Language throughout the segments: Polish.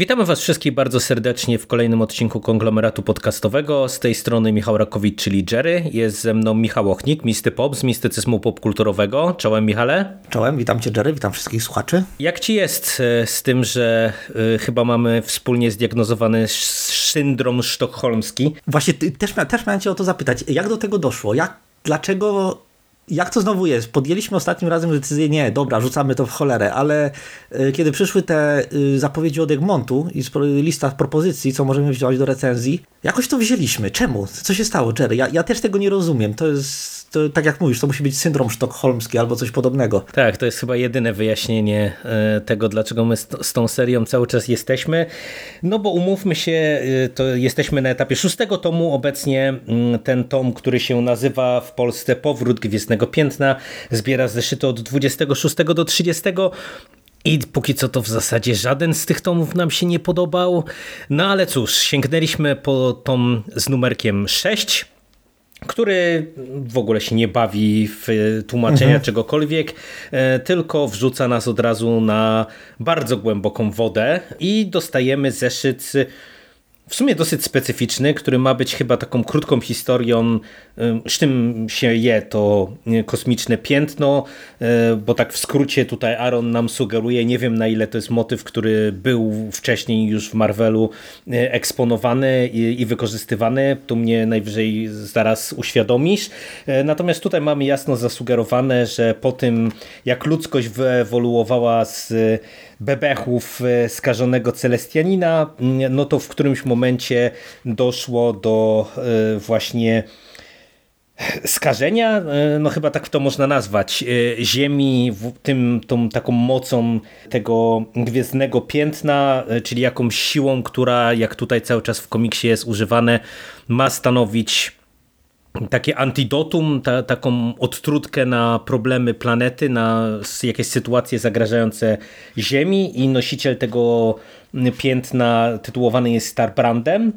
Witamy Was wszystkich bardzo serdecznie w kolejnym odcinku konglomeratu podcastowego. Z tej strony Michał Rakowicz, czyli Jerry. Jest ze mną Michał Ochnik, Misty Pop z mistycyzmu popkulturowego. Czołem Michale. Czołem, witam Cię Jerry, witam wszystkich słuchaczy. Jak Ci jest e, z tym, że y, chyba mamy wspólnie zdiagnozowany syndrom sztokholmski? Właśnie też, też miałem Cię o to zapytać. Jak do tego doszło? Jak, dlaczego jak to znowu jest? Podjęliśmy ostatnim razem decyzję, nie, dobra, rzucamy to w cholerę, ale y, kiedy przyszły te y, zapowiedzi od Egmontu i lista propozycji, co możemy wziąć do recenzji, jakoś to wzięliśmy. Czemu? Co się stało, Jerry? Ja, ja też tego nie rozumiem. To jest to, tak jak mówisz, to musi być syndrom sztokholmski albo coś podobnego. Tak, to jest chyba jedyne wyjaśnienie e, tego, dlaczego my z, tą serią cały czas jesteśmy. No bo umówmy się, e, to jesteśmy na etapie szóstego tomu. Obecnie mm, ten tom, który się nazywa w Polsce Powrót Gwiezdnego Piętna, zbiera zeszyty od 26 do 30. I póki co to w zasadzie żaden z tych tomów nam się nie podobał. No ale cóż, sięgnęliśmy po tom z numerkiem 6 który w ogóle się nie bawi w tłumaczenia mhm. czegokolwiek, e, tylko wrzuca nas od razu na bardzo głęboką wodę i dostajemy zeszyt w sumie dosyć specyficzny, który ma być chyba taką krótką historią, z czym się je to kosmiczne piętno, e, bo tak w skrócie tutaj Aaron nam sugeruje, nie wiem na ile to jest motyw, który był wcześniej już w Marvelu e, eksponowany i, wykorzystywany, tu mnie najwyżej zaraz uświadomisz. Natomiast tutaj mamy jasno zasugerowane, że po tym jak ludzkość wyewoluowała z bebechów e, skażonego Celestianina, mm, no to w którymś momencie doszło do e, właśnie skażenia, e, no chyba tak to można nazwać, Ziemi tym, tą taką mocą tego gwiezdnego piętna, czyli jakąś siłą, która jak tutaj cały czas w komiksie jest używane, ma stanowić takie antidotum, ta, taką odtrutkę na problemy planety, na jakieś sytuacje zagrażające Ziemi i nosiciel tego piętna tytułowany jest Starbrandem.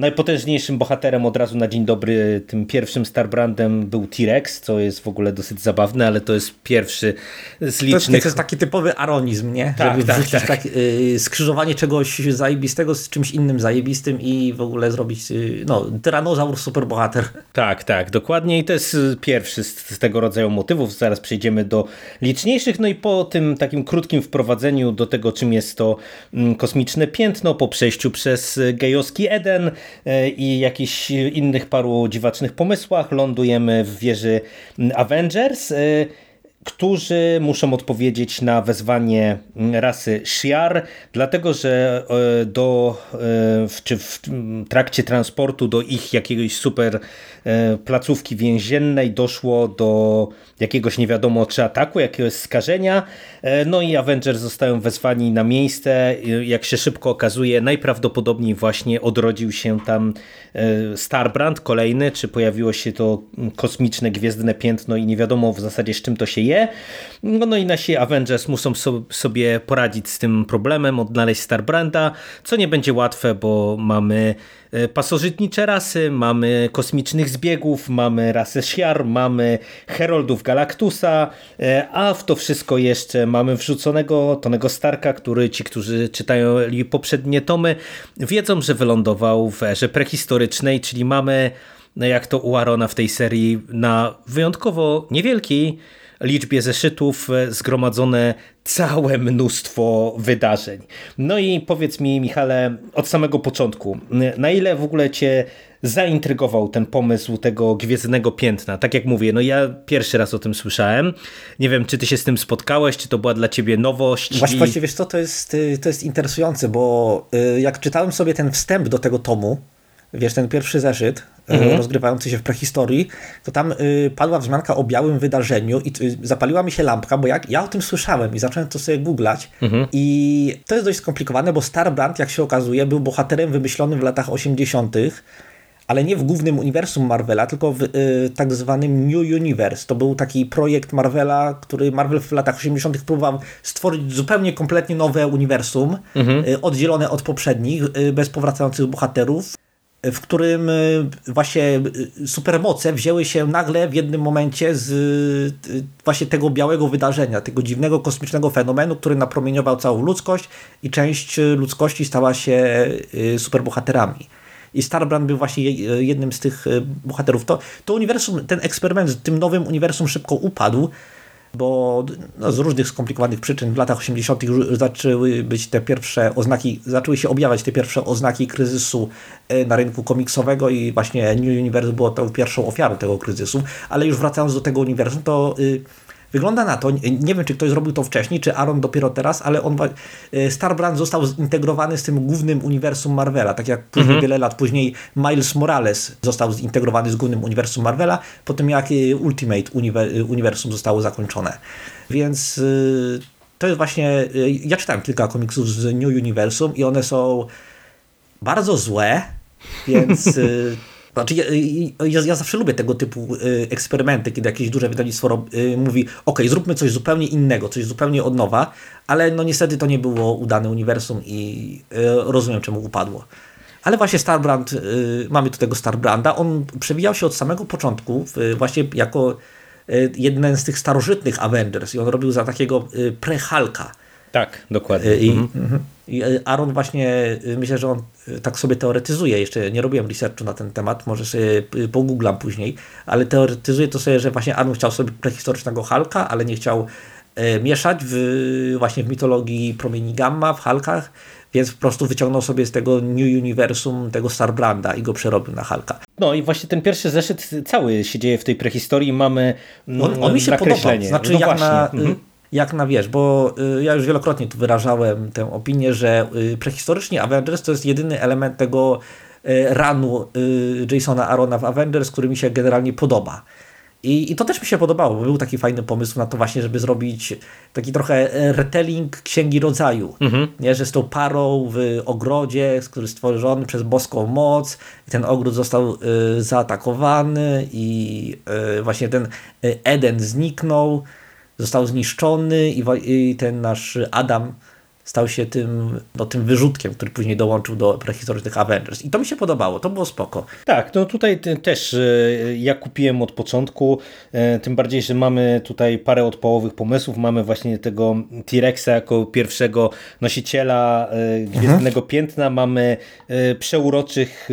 Najpotężniejszym bohaterem od razu na dzień dobry, tym pierwszym Starbrandem był T-Rex, co jest w ogóle dosyć zabawne, ale to jest pierwszy z licznych... To jest, taki typowy aronizm, nie? Tak, Żeby tak, tak. tak y, skrzyżowanie czegoś zajebistego z czymś innym zajebistym i w ogóle zrobić, y, no, tyranozaur superbohater. Tak, tak, dokładnie i to jest pierwszy z, z tego rodzaju motywów. Zaraz przejdziemy do liczniejszych, no i po tym takim krótkim wprowadzeniu do tego, czym jest to mm, kosmiczne piętno, po przejściu przez gejowski Eden, i jakichś innych paru dziwacznych pomysłach. Lądujemy w wieży Avengers. E, którzy muszą odpowiedzieć na wezwanie rasy Shiar, dlatego że e, do, czy w trakcie transportu do ich jakiegoś super placówki więziennej doszło do jakiegoś nie wiadomo czy ataku, jakiegoś skażenia. E, no i Avengers zostają wezwani na miejsce. Jak się szybko okazuje, najprawdopodobniej właśnie odrodził się tam e, Starbrand kolejny, czy pojawiło się to kosmiczne, gwiezdne piętno i nie wiadomo w zasadzie z czym to się je. No, no i nasi Avengers muszą sobie poradzić z tym problemem, odnaleźć Starbranda, co nie będzie łatwe, bo mamy E, pasożytnicze rasy, mamy kosmicznych zbiegów, mamy rasę Shiar, mamy Heroldów Galactusa, e, a w to wszystko jeszcze mamy wrzuconego Tonego Starka, który ci, którzy czytają poprzednie tomy, wiedzą, że wylądował w erze prehistorycznej, czyli mamy, no jak to u Arona w tej serii, na wyjątkowo niewielkiej liczbie zeszytów e, zgromadzone całe mnóstwo wydarzeń. No i powiedz mi, Michale, od samego początku, na ile w ogóle cię zaintrygował ten pomysł tego gwiezdnego piętna? Tak jak mówię, no ja pierwszy raz o tym słyszałem. Nie wiem, czy ty się z tym spotkałeś, czy to była dla ciebie nowość? Właśnie, i... właściwie wiesz co, to jest, y, to jest interesujące, bo y, jak czytałem sobie ten wstęp do tego tomu, wiesz, ten pierwszy zeszyt e, mhm. rozgrywający się w prehistorii, to tam y, padła wzmianka o białym wydarzeniu i y, zapaliła mi się lampka, bo jak ja o tym słyszałem i zacząłem to sobie googlać mhm. i to jest dość skomplikowane, bo Starbrand, jak się okazuje, był bohaterem wymyślonym w latach 80., ale nie w głównym uniwersum Marvela, tylko w y, tak zwanym New Universe. To był taki projekt Marvela, który Marvel w latach 80. próbował stworzyć zupełnie kompletnie nowe uniwersum, mhm. y, oddzielone od poprzednich, y, bez powracających bohaterów w którym y, właśnie y, supermoce wzięły się nagle w jednym momencie z y, właśnie tego białego wydarzenia, tego dziwnego kosmicznego fenomenu, który napromieniował całą ludzkość i część ludzkości stała się superbohaterami. I Starbrand był właśnie jednym z tych bohaterów. To, to uniwersum, ten eksperyment z tym nowym uniwersum szybko upadł, bo no, z różnych skomplikowanych przyczyn w latach 80. zaczęły być te pierwsze oznaki, zaczęły się objawiać te pierwsze oznaki kryzysu e, na rynku komiksowego i właśnie New Universe było tą pierwszą ofiarą tego kryzysu, ale już wracając do tego uniwersum, to y, Wygląda na to, nie wiem czy ktoś zrobił to wcześniej, czy Aaron dopiero teraz, ale on, e, Starbrand został zintegrowany z tym głównym uniwersum Marvela, tak jak później, mhm. wiele lat później Miles Morales został zintegrowany z głównym uniwersum Marvela, po tym jak e, Ultimate Uniwersum zostało zakończone. Więc e, to jest właśnie, ja czytałem kilka komiksów z New Universum i one są bardzo złe, więc Znaczy, ja, ja, ja, zawsze lubię tego typu y, eksperymenty, kiedy jakieś duże wydawnictwo y, mówi, ok, zróbmy coś zupełnie innego, coś zupełnie od nowa, ale no niestety to nie było udane uniwersum i y, rozumiem, czemu upadło. Ale właśnie Starbrand, mamy tu tego Starbranda, on przewijał się od samego początku, właśnie jako jeden z tych starożytnych Avengers i on robił za takiego pre-Hulka. Tak, dokładnie. I, mhm. I Aaron właśnie, myślę, że on tak sobie teoretyzuje, jeszcze nie robiłem researchu na ten temat, może sobie pogooglam później, ale teoretyzuje to sobie, że właśnie Aaron chciał sobie prehistorycznego Halka, ale nie chciał e, mieszać w, właśnie w mitologii promieni gamma, w Halkach, więc po prostu wyciągnął sobie z tego New Universum tego Starbranda i go przerobił na Halka. No i właśnie ten pierwszy zeszyt cały się dzieje w tej prehistorii, mamy On, on mi się podoba, znaczy no jak właśnie. na... Mhm jak na wiesz, bo y, ja już wielokrotnie tu wyrażałem tę opinię, że y, prehistorycznie Avengers to jest jedyny element tego y, ranu Jasona Arona w Avengers, który mi się generalnie podoba. I, I to też mi się podobało, bo był taki fajny pomysł na to właśnie, żeby zrobić taki trochę e, retelling Księgi Rodzaju. Mhm. Nie, że z tą parą w ogrodzie, który stworzony przez boską moc ten ogród został y, zaatakowany i y, właśnie ten Eden zniknął został zniszczony i, i ten nasz Adam stał się tym, no, tym wyrzutkiem, który później dołączył do prehistorycznych Avengers. I to mi się podobało, to było spoko. Tak, no tutaj też e, ja kupiłem od początku, e, tym bardziej, że mamy tutaj parę odpołowych pomysłów. Mamy właśnie tego T-Rexa jako pierwszego nosiciela e, gwiezdnego mhm. piętna, mamy przeuroczych,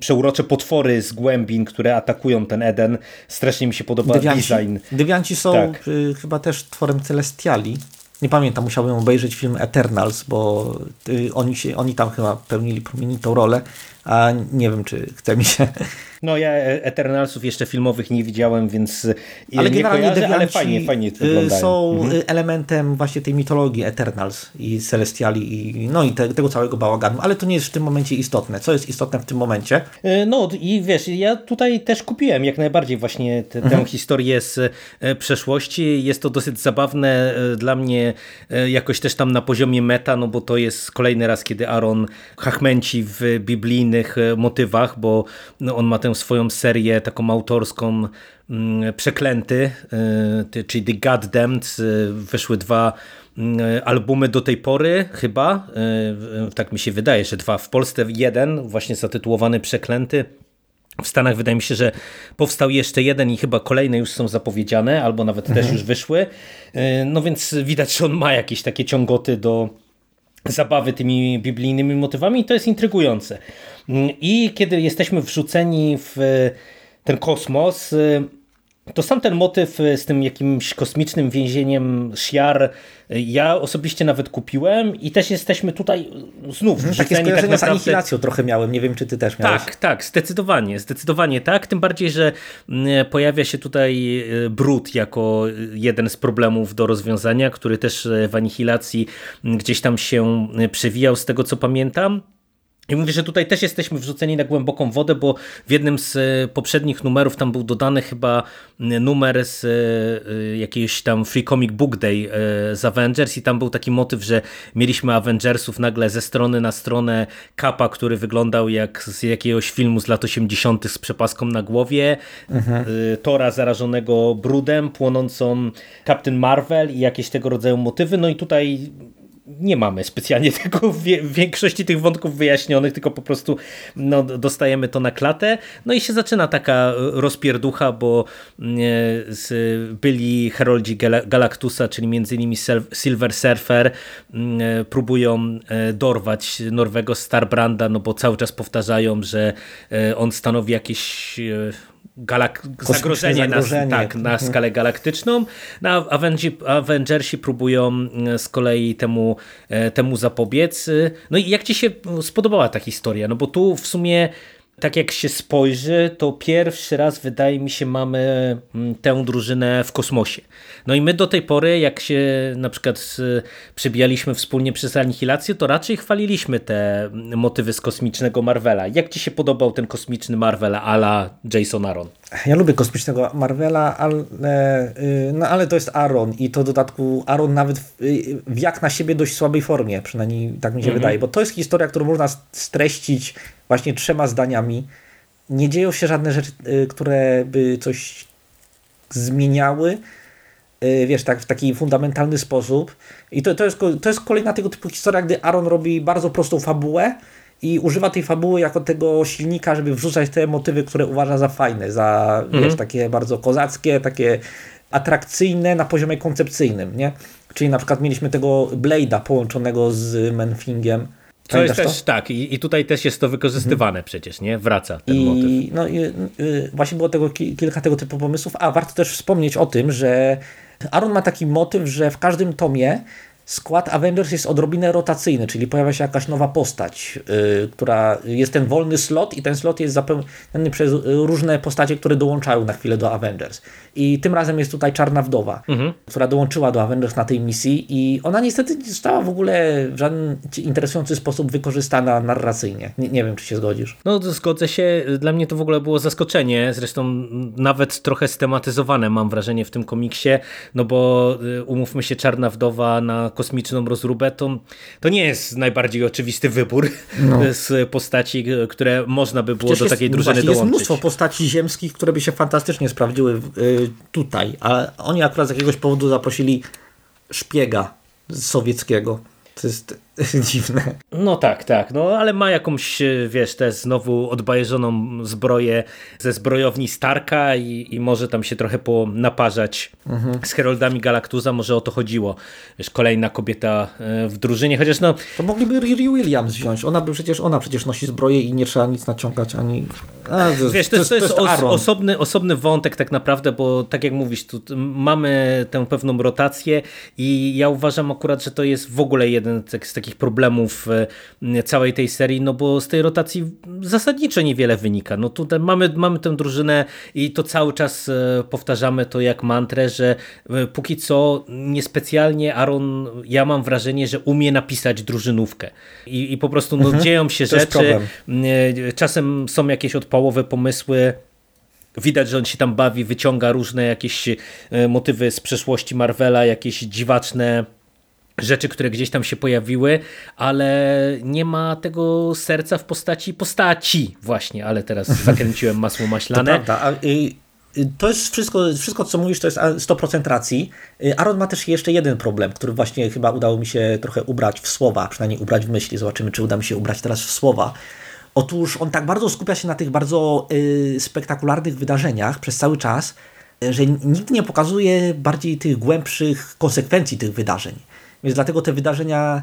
przeurocze potwory z głębin, które atakują ten Eden. Strasznie mi się podoba design. Devianci są tak. chyba też tworem Celestiali. Nie pamiętam, musiałbym obejrzeć film Eternals, bo y, oni, się, oni tam chyba pełnili promienitą rolę, a nie wiem, czy chce mi się. No ja Eternalsów jeszcze filmowych nie widziałem, więc y, ale nie generalnie kojarzę, ale fajnie, fajnie y, wyglądają. Są mhm. elementem właśnie tej mitologii Eternals i Celestiali i, no i te, tego całego bałaganu, ale to nie jest w tym momencie istotne. Co jest istotne w tym momencie? No i wiesz, ja tutaj też kupiłem jak najbardziej właśnie te, tę mhm. historię z przeszłości. Jest to dosyć zabawne dla mnie jakoś też tam na poziomie meta, no bo to jest kolejny raz, kiedy Aaron hachmęci w biblijnych motywach, bo no, on ma tę swoją serię taką autorską mm, Przeklęty, y, czyli The Goddamned. Y, wyszły dwa y, albumy do tej pory chyba, tak mi się wydaje, że dwa. W Polsce jeden, właśnie zatytułowany Przeklęty. W Stanach wydaje mi się, że powstał jeszcze jeden i chyba kolejne już są zapowiedziane, albo nawet mhm. też już wyszły. No więc widać, że on ma jakieś takie ciągoty do zabawy tymi biblijnymi motywami to jest intrygujące. I kiedy jesteśmy wrzuceni w ten kosmos, to sam ten motyw z tym jakimś kosmicznym więzieniem Shiar, ja osobiście nawet kupiłem i też jesteśmy tutaj znów hmm, Takie skojarzenia tak naprawdę... z Anihilacją trochę miałem, nie wiem czy ty też miałeś. Tak, tak, zdecydowanie, zdecydowanie tak, tym bardziej, że mm, pojawia się tutaj brud jako jeden z problemów do rozwiązania, który też w Anihilacji gdzieś tam się przewijał z tego co pamiętam. I mówię, że tutaj też jesteśmy wrzuceni na głęboką wodę, bo w jednym z e, poprzednich numerów tam był dodany chyba numer z e, jakiegoś tam Free Comic Book Day z Avengers i tam był taki motyw, że mieliśmy Avengersów nagle ze strony na stronę Kapa, który wyglądał jak z jakiegoś filmu z lat 80. z przepaską na głowie, mhm. Tora zarażonego brudem, płonącą Captain Marvel i jakieś tego rodzaju motywy. No i tutaj nie mamy specjalnie tego w większości tych wątków wyjaśnionych, tylko po prostu no, dostajemy to na klatę. No i się zaczyna taka rozpierducha, bo mm, e, byli heroldzi Galactusa, czyli między innymi Silver Surfer, mm, próbują e, dorwać Norwego Starbranda, no bo cały czas powtarzają, że e, on stanowi jakieś galak zagrożenie, zagrożenie. Na, tak, na mhm. skalę galaktyczną. No, Avengersi próbują mm, z kolei temu, e, temu zapobiec. No i jak ci się spodobała ta historia? No bo tu w sumie tak jak się spojrzy, to pierwszy raz wydaje mi się mamy mm, tę drużynę w kosmosie. No i my do tej pory, jak się na przykład przebijaliśmy wspólnie przez Anihilację, to raczej chwaliliśmy te motywy z kosmicznego Marvela. Jak ci się podobał ten kosmiczny Marvel ala Jason Aaron? Ja lubię kosmicznego Marvela, ale, y, no, ale to jest Aaron i to w dodatku Aaron nawet w, w jak na siebie dość słabej formie, przynajmniej tak mi się mhm. wydaje, bo to jest historia, którą można streścić właśnie trzema zdaniami. Nie dzieją się żadne rzeczy, y, które by coś zmieniały, y, wiesz, tak w taki fundamentalny sposób. I to, to, jest, to jest kolejna tego typu historia, gdy Aaron robi bardzo prostą fabułę i używa tej fabuły jako tego silnika, żeby wrzucać te motywy, które uważa za fajne, za mhm. wiesz, takie bardzo kozackie, takie atrakcyjne na poziomie koncepcyjnym, nie? Czyli na przykład mieliśmy tego Blade'a połączonego z Menfingiem, to jest też to? tak i, i tutaj też jest to wykorzystywane mhm. przecież, nie? Wraca ten I, motyw. No i y, właśnie było tego kilka tego typu pomysłów, a warto też wspomnieć o tym, że Aaron ma taki motyw, że w każdym tomie skład Avengers jest odrobinę rotacyjny, czyli pojawia się jakaś nowa postać, yy, która jest ten wolny slot i ten slot jest zapełniony przez różne postacie, które dołączają na chwilę do Avengers. I tym razem jest tutaj Czarna Wdowa, mhm. która dołączyła do Avengers na tej misji i ona niestety nie została w ogóle w żaden interesujący sposób wykorzystana narracyjnie. Nie, nie wiem, czy się zgodzisz. No zgodzę się. Dla mnie to w ogóle było zaskoczenie, zresztą nawet trochę stematyzowane mam wrażenie w tym komiksie, no bo y, umówmy się, Czarna Wdowa na kosmiczną rozróbę, to, to nie jest najbardziej oczywisty wybór no. z postaci, które można by było Przecież do takiej jest, drużyny dołączyć. Jest mnóstwo postaci ziemskich, które by się fantastycznie sprawdziły y, tutaj, a oni akurat z jakiegoś powodu zaprosili szpiega sowieckiego. To jest dziwne. No tak, tak, no ale ma jakąś, wiesz, tę znowu odbajeżoną zbroję ze zbrojowni Starka i, i może tam się trochę ponaparzać mhm. z Heroldami Galactusa, może o to chodziło. Wiesz, kolejna kobieta e, w drużynie, chociaż no... To mogliby Riri Williams wziąć, ona by przecież, ona przecież nosi zbroję i nie trzeba nic naciągać, ani... A, to, wiesz, to, to, jest, to jest, to jest os osobny, osobny wątek tak naprawdę, bo tak jak mówisz, tu mamy tę pewną rotację i ja uważam akurat, że to jest w ogóle jeden z takich takich problemów e, całej tej serii, no bo z tej rotacji zasadniczo niewiele wynika. No tutaj mamy, mamy tę drużynę i to cały czas e, powtarzamy to jak mantrę, że e, póki co niespecjalnie Aaron, ja mam wrażenie, że umie napisać drużynówkę. I, i po prostu no, mhm. dzieją się to rzeczy, czasem są jakieś odpałowe pomysły, Widać, że on się tam bawi, wyciąga różne jakieś motywy z przeszłości Marvela, jakieś dziwaczne rzeczy, które gdzieś tam się pojawiły, ale nie ma tego serca w postaci postaci właśnie, ale teraz zakręciłem masło maślane. To prawda, a, y, to jest wszystko, wszystko, co mówisz, to jest 100% racji. Y, Aaron ma też jeszcze jeden problem, który właśnie chyba udało mi się trochę ubrać w słowa, przynajmniej ubrać w myśli. Zobaczymy, czy uda mi się ubrać teraz w słowa. Otóż on tak bardzo skupia się na tych bardzo y, spektakularnych wydarzeniach przez cały czas, że nikt nie pokazuje bardziej tych głębszych konsekwencji tych wydarzeń. Więc dlatego te wydarzenia,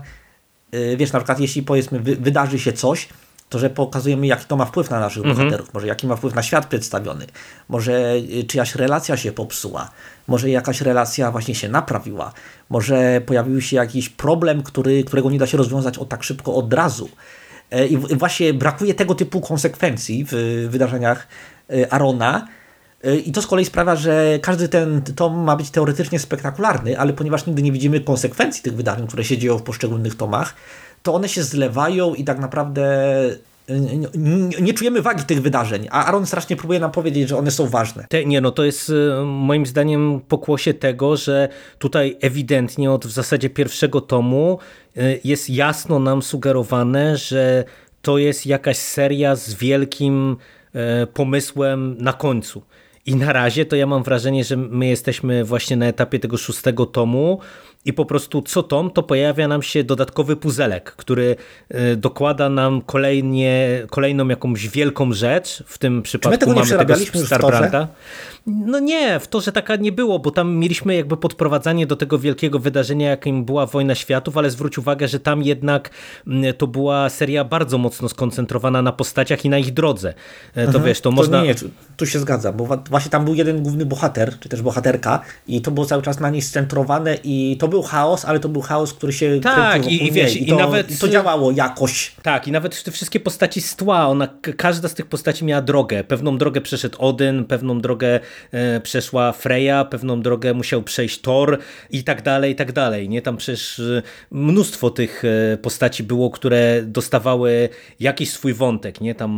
y, wiesz, na przykład jeśli powiedzmy wydarzy się coś, to że pokazujemy jaki to ma wpływ na naszych mhm. bohaterów, może jaki ma wpływ na świat przedstawiony, może y, czyjaś relacja się popsuła, może jakaś relacja właśnie się naprawiła, może pojawił się jakiś problem, który, którego nie da się rozwiązać o tak szybko od razu. E, I właśnie brakuje tego typu konsekwencji w wydarzeniach y, Arona, i to z kolei sprawia, że każdy ten tom ma być teoretycznie spektakularny, ale ponieważ nigdy nie widzimy konsekwencji tych wydarzeń, które się dzieją w poszczególnych tomach, to one się zlewają i tak naprawdę nie, nie, czujemy wagi tych wydarzeń, a Aaron strasznie próbuje nam powiedzieć, że one są ważne. Te, nie, no to jest y, moim zdaniem pokłosie tego, że tutaj ewidentnie od w zasadzie pierwszego tomu jest jasno nam sugerowane, że to jest jakaś seria z wielkim pomysłem na końcu. I na razie to ja mam wrażenie, że my jesteśmy właśnie na etapie tego szóstego tomu, i po prostu co tom to pojawia nam się dodatkowy puzelek, który e, dokłada nam kolejnie, kolejną jakąś wielką rzecz. W tym przypadku tego mamy tego Starbranda. No nie, w to, że taka nie było, bo tam mieliśmy jakby podprowadzanie do tego wielkiego wydarzenia, jakim była Wojna Światów, ale zwróć uwagę, że tam jednak to była seria bardzo mocno skoncentrowana na postaciach i na ich drodze. E, to mhm. wiesz, to, to można... Nie, nie, tu się zgadza, bo właśnie tam był jeden główny bohater, czy też bohaterka i to było cały czas na niej scentrowane i to był chaos, ale to był chaos, który się tak, i, i wiesz, i, to, i nawet to działało jakoś. Tak, i nawet te wszystkie postaci z tła, ona, każda z tych postaci miała drogę. Pewną drogę przeszedł Odyn, pewną drogę e, przeszła Freya, pewną drogę musiał przejść Thor i tak dalej, i tak dalej. Nie? Tam przecież e, mnóstwo tych e, postaci było, które dostawały jakiś swój wątek. Nie? Tam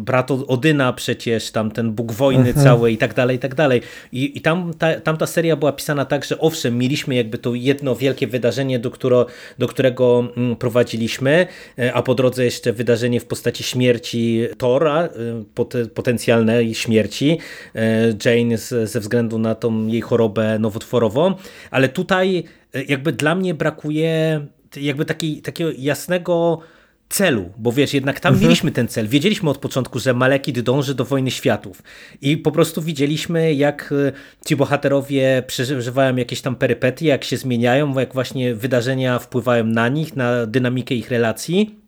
e, brat Odyna przecież, tam ten Bóg wojny mhm. cały i tak dalej, i tak dalej. I, i tam, ta, tam ta seria była pisana tak, że owszem, mieliśmy jakby to jedno wielkie wydarzenie, do, któro, do którego mm, prowadziliśmy, e, a po drodze jeszcze wydarzenie w postaci śmierci Tora, e, potencjalnej śmierci e, Jane ze względu na tą jej chorobę nowotworową, ale tutaj jakby dla mnie brakuje jakby takiej, takiego jasnego celu, bo wiesz, jednak tam mhm. mieliśmy ten cel. Wiedzieliśmy od początku, że Malekit dąży do wojny światów i po prostu widzieliśmy, jak e, ci bohaterowie przeżywają jakieś tam perypetie, jak się zmieniają, jak właśnie wydarzenia wpływają na nich, na dynamikę ich relacji.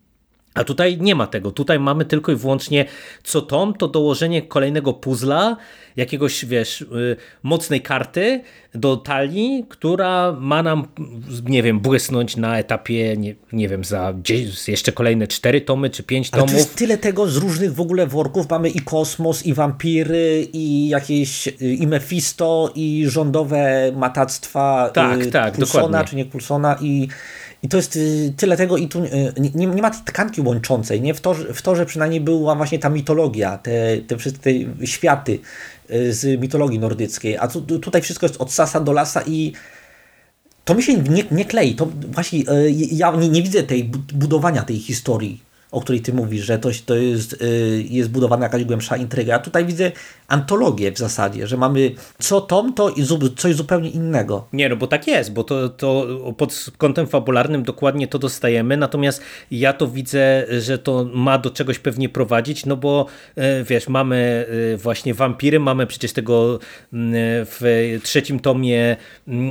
A tutaj nie ma tego. Tutaj mamy tylko i wyłącznie co tom, to dołożenie kolejnego puzla, jakiegoś, wiesz, y, mocnej karty do talii, która ma nam, nie wiem, błysnąć na etapie, nie, nie wiem, za jeszcze kolejne cztery tomy czy pięć tomów. Ale jest tyle tego z różnych w ogóle worków. Mamy i kosmos, i wampiry, i jakieś, y, i Mephisto, i rządowe matactwa tak, tak, Coulsona, dokładnie. czy nie Coulsona, i i to jest y, tyle tego i tu y, nie, nie ma tej tkanki łączącej, nie? W, to, w to, że przynajmniej była właśnie ta mitologia, te, te wszystkie te światy y, z mitologii nordyckiej, a tu, tutaj wszystko jest od sasa do lasa i to mi się nie, nie klei. To właśnie ja nie, nie widzę tej budowania tej historii o której ty mówisz, że to, to jest, y, jest budowana jakaś głębsza intryga. Ja tutaj widzę antologię w zasadzie, że mamy co tom, to i coś zupełnie innego. Nie, no bo tak jest, bo to, to pod kątem fabularnym dokładnie to dostajemy, natomiast ja to widzę, że to ma do czegoś pewnie prowadzić, no bo y, wiesz, mamy y, właśnie wampiry, mamy przecież tego w trzecim tomie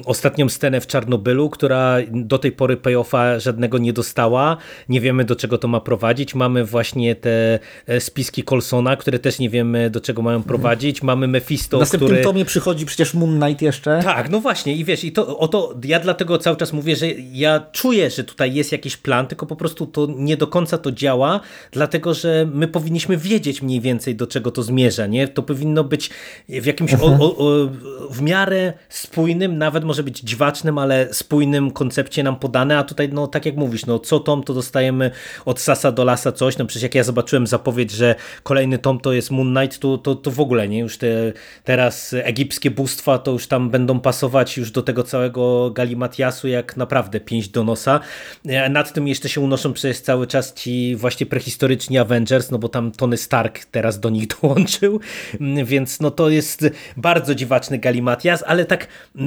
ostatnią scenę w Czarnobylu, która do tej pory payoffa żadnego nie dostała, nie wiemy do czego to ma prowadzić, prowadzić. Mamy właśnie te e, spiski Colsona, które też nie wiemy do czego mają prowadzić. Mamy Mephisto, następnym który... tomie przychodzi przecież Moon Knight jeszcze. Tak, no właśnie i wiesz, i to, o to ja dlatego cały czas mówię, że ja czuję, że tutaj jest jakiś plan, tylko po prostu to nie do końca to działa, dlatego, że my powinniśmy wiedzieć mniej więcej do czego to zmierza, nie? To powinno być w jakimś o, o, o, w miarę spójnym, nawet może być dziwacznym, ale spójnym koncepcie nam podane, a tutaj no tak jak mówisz, no co tom to dostajemy od Sasa do do lasa coś, no przecież jak ja zobaczyłem zapowiedź, że kolejny tom to jest Moon Knight, to, to, to w ogóle nie, już te teraz egipskie bóstwa to już tam będą pasować już do tego całego galimatiasu jak naprawdę pięć do nosa. E, nad tym jeszcze się unoszą przez cały czas ci właśnie prehistoryczni Avengers, no bo tam Tony Stark teraz do nich dołączył, mm, więc no to jest bardzo dziwaczny galimatias, ale tak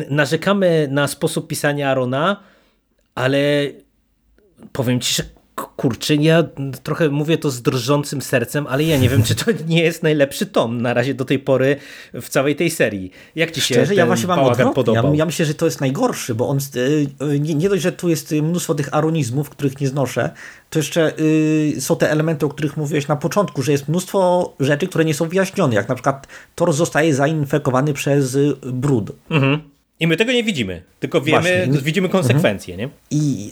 narzekamy na sposób pisania Arona, ale powiem ci, że kurczę, ja trochę mówię to z drżącym sercem, ale ja nie wiem, czy to nie jest najlepszy tom na razie do tej pory w całej tej serii. Jak ci się Szczerze, ja właśnie mam odwrot. podobał? Ja, ja, myślę, że to jest najgorszy, bo on e, nie, nie, dość, że tu jest mnóstwo tych aronizmów, których nie znoszę, to jeszcze y, są te elementy, o których mówiłeś na początku, że jest mnóstwo rzeczy, które nie są wyjaśnione, jak na przykład Thor zostaje zainfekowany przez brud. Mhm. I my tego nie widzimy, tylko wiemy, Właśnie. widzimy konsekwencje. Mhm. Nie? I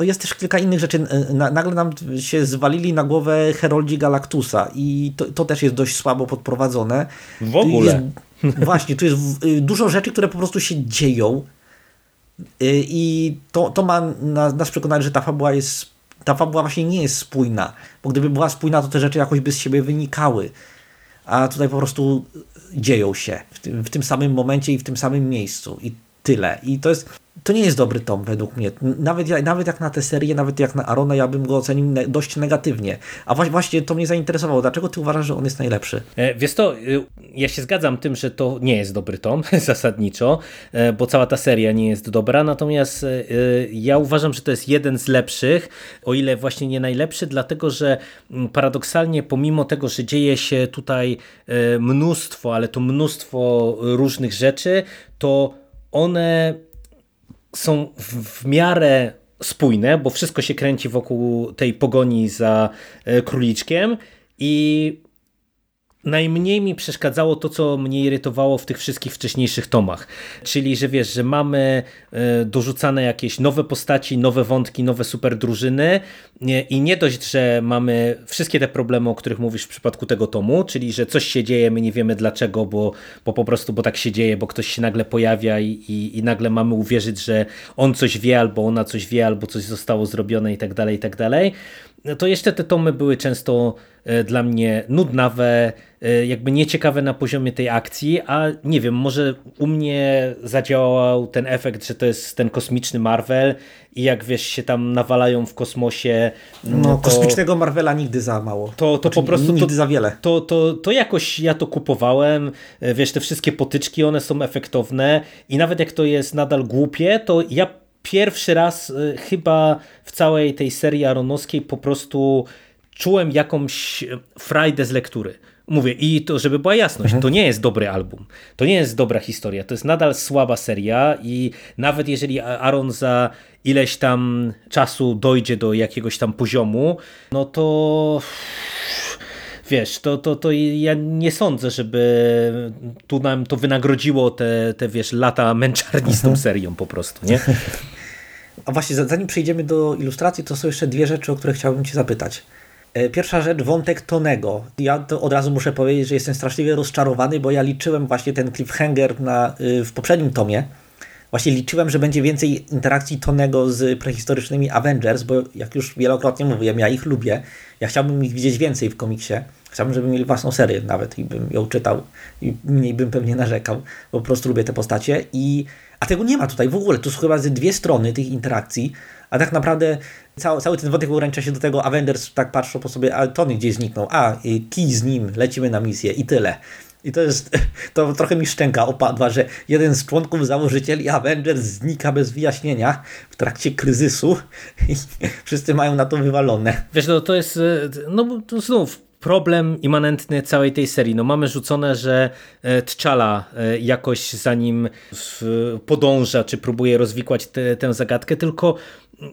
y, jest też kilka innych rzeczy. Na, nagle nam się zwalili na głowę Heroldzi Galactusa i to, to też jest dość słabo podprowadzone. W ogóle. Jest, właśnie, tu jest y, dużo rzeczy, które po prostu się dzieją I to, to ma nas przekonać, że ta fabuła jest ta fabuła właśnie nie jest spójna, bo gdyby była spójna, to te rzeczy jakoś by z siebie wynikały. A tutaj po prostu dzieją się w tym, w tym samym momencie i w tym samym miejscu. I tyle. I to jest to nie jest dobry tom według mnie. Nawet, nawet jak na tę serię, nawet jak na Arona, ja bym go ocenił dość negatywnie. A właśnie to mnie zainteresowało. Dlaczego ty uważasz, że on jest najlepszy? E, wiesz to, y, ja się zgadzam tym, że to nie jest dobry tom zasadniczo, e, bo cała ta seria nie jest dobra, natomiast e, ja uważam, że to jest jeden z lepszych, o ile właśnie nie najlepszy, dlatego że mm, paradoksalnie pomimo tego, że dzieje się tutaj mnóstwo, ale to mnóstwo różnych rzeczy, to one są w, miarę spójne, bo wszystko się kręci wokół tej pogoni za e, króliczkiem i Najmniej mi przeszkadzało to, co mnie irytowało w tych wszystkich wcześniejszych tomach. Czyli, że wiesz, że mamy e, dorzucane jakieś nowe postaci, nowe wątki, nowe super drużyny i nie dość, że mamy wszystkie te problemy, o których mówisz w przypadku tego tomu, czyli, że coś się dzieje, my nie wiemy dlaczego, bo, bo po prostu, bo tak się dzieje, bo ktoś się nagle pojawia i, i, i nagle mamy uwierzyć, że on coś wie, albo ona coś wie, albo coś zostało zrobione i tak dalej, i tak dalej to jeszcze te tomy były często e, dla mnie nudnawe, e, jakby nieciekawe na poziomie tej akcji, a nie wiem, może u mnie zadziałał ten efekt, że to jest ten kosmiczny Marvel i jak wiesz, się tam nawalają w kosmosie. No, to, kosmicznego Marvela nigdy za mało. To, to znaczy, po prostu. Nigdy to, za wiele. To, to, to jakoś ja to kupowałem. E, wiesz, te wszystkie potyczki, one są efektowne i nawet jak to jest nadal głupie, to ja pierwszy raz y, chyba w całej tej serii aronowskiej po prostu czułem jakąś frajdę z lektury. Mówię, i to, żeby była jasność, mhm. to nie jest dobry album, to nie jest dobra historia, to jest nadal słaba seria i nawet jeżeli Aaron za ileś tam czasu dojdzie do jakiegoś tam poziomu, no to wiesz, to, to, to ja nie sądzę, żeby tu nam to wynagrodziło te, te wiesz, lata męczarni z tą mhm. serią po prostu, nie? A właśnie, zanim przejdziemy do ilustracji, to są jeszcze dwie rzeczy, o które chciałbym Cię zapytać. E, pierwsza rzecz, wątek Tonego. Ja to od razu muszę powiedzieć, że jestem straszliwie rozczarowany, bo ja liczyłem właśnie ten cliffhanger na, y, w poprzednim tomie. Właśnie liczyłem, że będzie więcej interakcji Tonego z prehistorycznymi Avengers, bo jak już wielokrotnie mówiłem, ja ich lubię. Ja chciałbym ich widzieć więcej w komiksie. Chciałbym, żeby mieli własną serię nawet i bym ją czytał i mniej bym pewnie narzekał. Po prostu lubię te postacie i a tego nie ma tutaj w ogóle. Tu są chyba ze dwie strony tych interakcji, a tak naprawdę cały, cały ten wątek ogranicza się do tego, Avengers tak patrzą po sobie, a Tony gdzieś zniknął, a kij z nim, lecimy na misję i tyle. I to jest, to trochę mi szczęka opadła, że jeden z członków założycieli Avengers znika bez wyjaśnienia w trakcie kryzysu i wszyscy mają na to wywalone. Wiesz, no to jest, no znów problem immanentny całej tej serii. No mamy rzucone, że e, T'Challa e, jakoś za nim podąża, czy próbuje rozwikłać te, tę zagadkę, tylko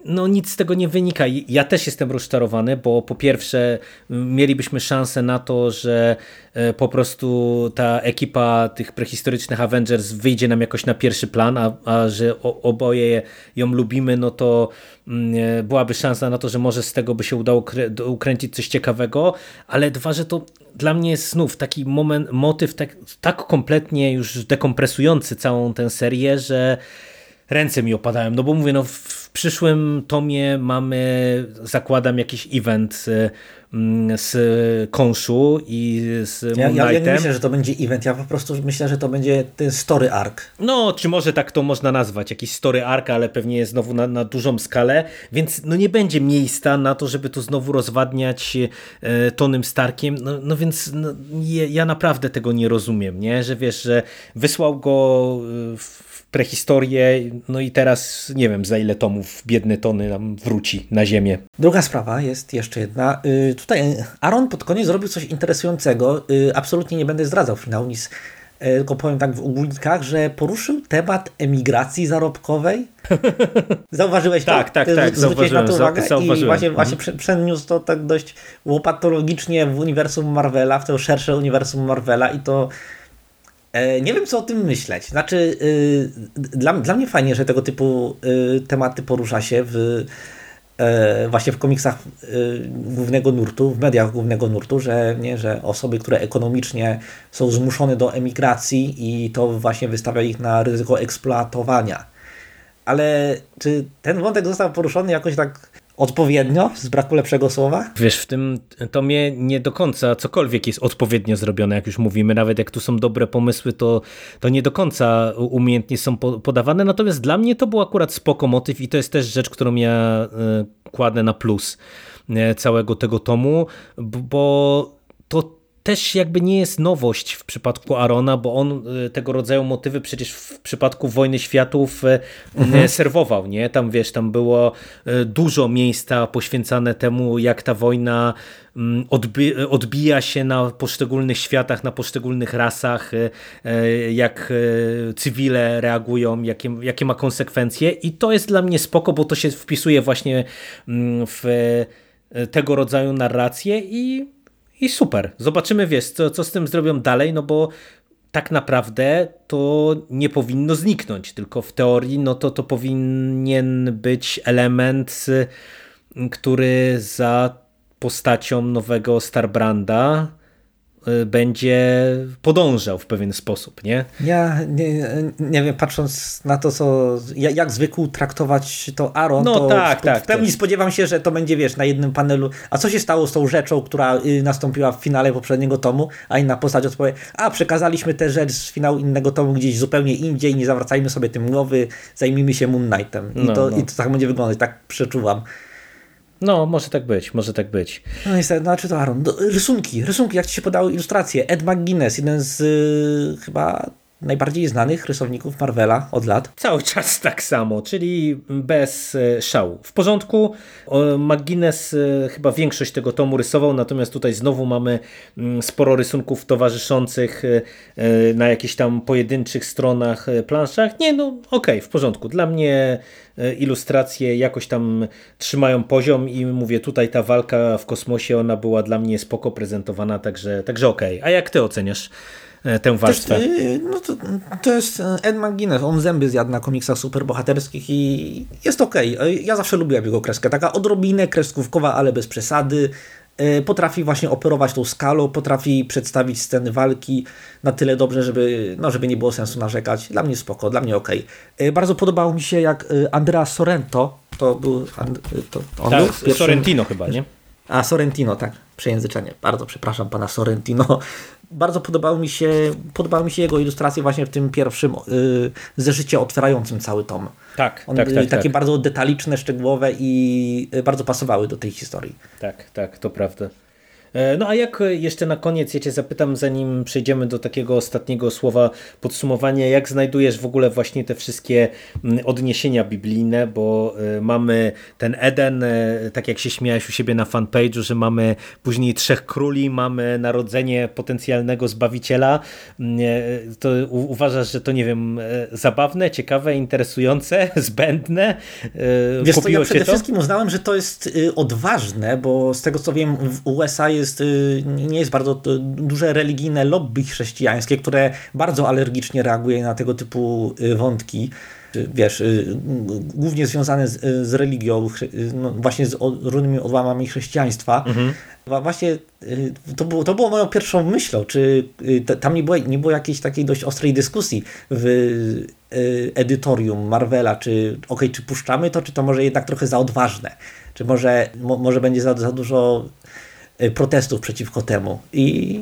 no nic z tego nie wynika. Ja też jestem rozczarowany, bo po pierwsze mielibyśmy szansę na to, że e, po prostu ta ekipa tych prehistorycznych Avengers wyjdzie nam jakoś na pierwszy plan, a, a że oboje ją lubimy, no to mm, e, byłaby szansa na to, że może z tego by się udało ukręcić coś ciekawego, ale dwa, że to dla mnie jest znów taki moment, motyw tak, tak kompletnie już dekompresujący całą tę serię, że ręce mi opadają, no bo mówię, no w przyszłym tomie mamy, zakładam jakiś event y, mm, z Konshu i z ja, ja, ja nie myślę, że to będzie event, ja po prostu myślę, że to będzie ten story arc. No, czy może tak to można nazwać, jakiś story arc, ale pewnie znowu na, na dużą skalę, więc no nie będzie miejsca na to, żeby tu znowu rozwadniać e, Tonym Starkiem, no, no więc no, ja, ja naprawdę tego nie rozumiem, nie, że wiesz, że wysłał go e, w prehistorię, no i teraz nie wiem za ile tomów biedny Tony nam wróci na ziemię. Druga sprawa jest jeszcze jedna. Y, tutaj Aaron pod koniec zrobił coś interesującego. Y, absolutnie nie będę zdradzał finału, nic y, tylko powiem tak w ogólnikach, że poruszył temat emigracji zarobkowej. Zauważyłeś to? Tak, tak, tak. Zauważyłem, na to uwagę zauważyłem. i właśnie, właśnie mhm. przeniósł to tak dość łopatologicznie w uniwersum Marvela, w to szersze uniwersum Marvela i to nie wiem, co o tym myśleć. Znaczy, y, dla, dla mnie fajnie, że tego typu y, tematy porusza się w, e, właśnie w komiksach y, głównego nurtu, w mediach głównego nurtu, że, nie, że osoby, które ekonomicznie są zmuszone do emigracji i to właśnie wystawia ich na ryzyko eksploatowania. ale czy ten wątek został poruszony jakoś tak odpowiednio, z braku lepszego słowa? Wiesz, w tym tomie nie do końca cokolwiek jest odpowiednio zrobione, jak już mówimy. Nawet jak tu są dobre pomysły, to, to nie do końca umiejętnie są podawane. Natomiast dla mnie to był akurat spoko motyw i to jest też rzecz, którą ja y, kładę na plus y, całego tego tomu, bo też jakby nie jest nowość w przypadku Arona, bo on y, tego rodzaju motywy przecież w przypadku Wojny Światów y, mhm. serwował, nie? Tam wiesz, tam było y, dużo miejsca poświęcane temu, jak ta wojna mm, odbi odbija się na poszczególnych światach, na poszczególnych rasach, jak cywile reagują, jakie, jakie ma konsekwencje i to jest dla mnie spoko, bo to się wpisuje właśnie mm, w tego rodzaju narrację i i super. Zobaczymy, wiesz, co, co z tym zrobią dalej, no bo tak naprawdę to nie powinno zniknąć, tylko w teorii no to to powinien być element, który za postacią nowego Starbranda Y, będzie podążał w pewien sposób, nie? Ja nie, nie wiem, patrząc na to, co, jak zwykł traktować to Aaron, no, to tak, w, tak, w pełni tak. spodziewam się, że to będzie, wiesz, na jednym panelu. A co się stało z tą rzeczą, która y, nastąpiła w finale poprzedniego tomu, a inna postać odpowie, a przekazaliśmy tę rzecz z finału innego tomu gdzieś zupełnie indziej, nie zawracajmy sobie tym głowy, zajmijmy się Moon Knightem. I, no, to, no. I to tak będzie wyglądać, tak przeczuwam. No, może tak być, może tak być. No niestety, znaczy to Aaron. Rysunki, rysunki, jak ci się podały ilustracje. Ed McGuinness, jeden z y, chyba najbardziej znanych rysowników Marvela od lat. Cały czas tak samo, czyli bez e, szału. W porządku, McGuinness e, chyba większość tego tomu rysował, natomiast tutaj znowu mamy mm, sporo rysunków towarzyszących e, na jakichś tam pojedynczych stronach, planszach. Nie, no okej, okay, w porządku. Dla mnie ilustracje jakoś tam trzymają poziom i mówię, tutaj ta walka w kosmosie, ona była dla mnie spoko prezentowana, także, także okej. Okay. A jak ty oceniasz tę warstwę. Jest, no to, to jest Ed McGuinness, on zęby zjadł na komiksach superbohaterskich i jest okej. Okay. Ja zawsze lubiłem jego kreskę, taka odrobinę kreskówkowa, ale bez przesady. E, potrafi właśnie operować tą skalą, potrafi przedstawić sceny walki na tyle dobrze, żeby, no, żeby nie było sensu narzekać. Dla mnie spoko, dla mnie ok. E, bardzo podobało mi się jak Andrea Sorrento, to był to on tak, był pierwszym... Sorrentino chyba, nie? A, Sorrentino, tak, przejęzyczenie. Bardzo przepraszam pana Sorrentino bardzo podobały mi się, podobały mi się jego ilustracje właśnie w tym pierwszym yy, zeszycie otwierającym cały tom. Tak, On, tak, tak. Takie tak. bardzo detaliczne, szczegółowe i y, bardzo pasowały do tej historii. Tak, tak, to prawda. E, no a jak jeszcze na koniec, ja Cię zapytam, zanim przejdziemy do takiego ostatniego słowa podsumowania, jak znajdujesz w ogóle właśnie te wszystkie mm, odniesienia biblijne, bo e, mamy ten Eden, e, tak jak się śmiałeś u siebie na fanpage'u, że mamy później trzech króli, mamy narodzenie potencjalnego Zbawiciela. Mm, to uważasz, że to nie wiem, zabawne, ciekawe, interesujące, zbędne? Wiesz co, ja przede to? wszystkim uznałem, że to jest y, odważne, bo z tego co wiem w USA jest jest, y, nie jest bardzo duże religijne lobby chrześcijańskie, które bardzo alergicznie reaguje na tego typu y, wątki wiesz, y, głównie związane z, z religią, no właśnie z różnymi odłamami chrześcijaństwa. Mhm. Właśnie to było, to było moją pierwszą myślą, czy tam nie było, nie było jakiejś takiej dość ostrej dyskusji w edytorium Marvela, czy ok, czy puszczamy to, czy to może jednak trochę za odważne, czy może, mo, może będzie za, za dużo Y, protestów przeciwko temu. I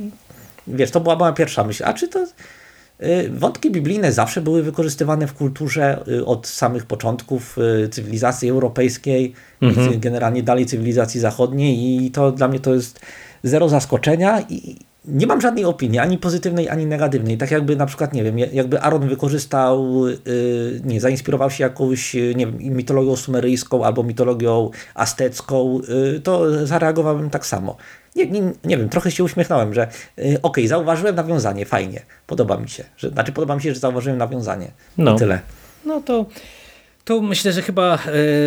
wiesz, to była moja pierwsza myśl. A czy to y, wątki biblijne zawsze były wykorzystywane w kulturze y, od samych początków cywilizacji europejskiej, mhm. generalnie dalej cywilizacji zachodniej i to dla mnie to jest zero zaskoczenia i nie mam żadnej opinii, ani pozytywnej, ani negatywnej. Tak jakby na przykład, nie wiem, jakby Aaron wykorzystał, nie, zainspirował się jakąś, nie wiem, mitologią sumeryjską albo mitologią aztecką, to zareagowałbym tak samo. Nie, nie, nie wiem, trochę się uśmiechnąłem, że okej, okay, zauważyłem nawiązanie, fajnie, podoba mi się. Że, znaczy, podoba mi się, że zauważyłem nawiązanie. No. I tyle. No to to myślę, że chyba e,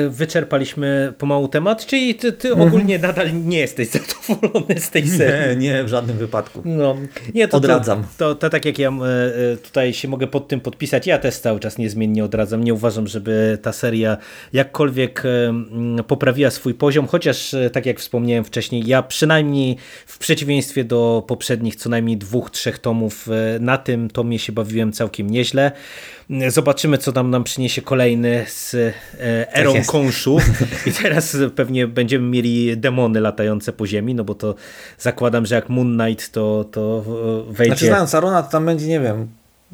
wyczerpaliśmy pomału temat, czyli ty, ty mhm. ogólnie nadal nie jesteś zadowolony z tej serii. Nie, nie, w żadnym wypadku. No, nie, to, odradzam. To, to, to, tak jak ja e, e, tutaj się mogę pod tym podpisać, ja też cały czas niezmiennie odradzam. Nie uważam, żeby ta seria jakkolwiek poprawiła swój poziom, chociaż tak jak wspomniałem wcześniej, ja przynajmniej w przeciwieństwie do poprzednich co najmniej dwóch, trzech tomów na tym tomie się bawiłem całkiem nieźle. Zobaczymy, co tam nam przyniesie kolejny z e, erą Tak konszu. I teraz pewnie będziemy mieli demony latające po ziemi, no bo to zakładam, że jak Moon Knight to, to wejdzie... Znaczy znając Arona, to tam będzie, nie wiem,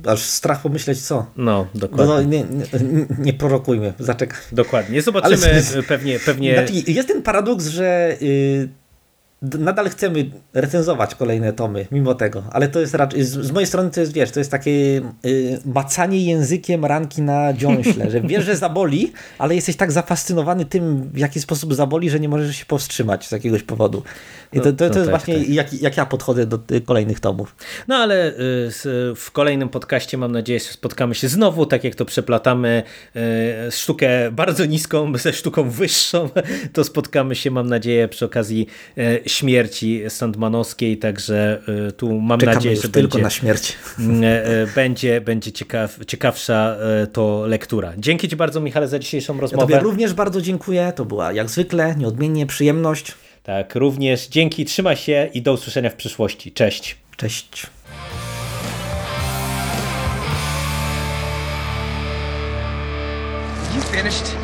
aż strach pomyśleć co. No, No, dokładnie. no nie, nie, nie prorokujmy, zaczekaj. Dokładnie. Zobaczymy Ale- pewnie, pewnie Znaczy, jest ten paradoks, że y, d- nadal chcemy recenzować kolejne tomy, mimo tego, ale to jest raczej, z, z mojej strony to jest, wiesz, to jest takie y, macanie językiem ranki na dziąśle, że wiesz, że zaboli, ale jesteś tak zafascynowany tym, w jaki sposób zaboli, że nie możesz się powstrzymać z jakiegoś powodu. I to, to, to No, jest tak, właśnie tak. Jak, jak ja podchodzę do kolejnych tomów. No ale y, w kolejnym podcaście mam nadzieję, że spotkamy się znowu, tak jak to przeplatamy y, sztukę bardzo niską ze sztuką wyższą, to spotkamy się mam nadzieję przy okazji y, śmierci Sandmanowskiej, także y, tu mam Czekamy nadzieję, że tylko będzie, na śmierć. y, y, będzie, będzie ciekaw, ciekawsza to lektura. Dzięki Ci bardzo Michale za dzisiejszą Ja rozmowę. Tobie również bardzo dziękuję, to była jak zwykle nieodmiennie przyjemność. Tak, również dzięki, trzymaj się i do usłyszenia w przyszłości. Cześć. Cześć. You finished?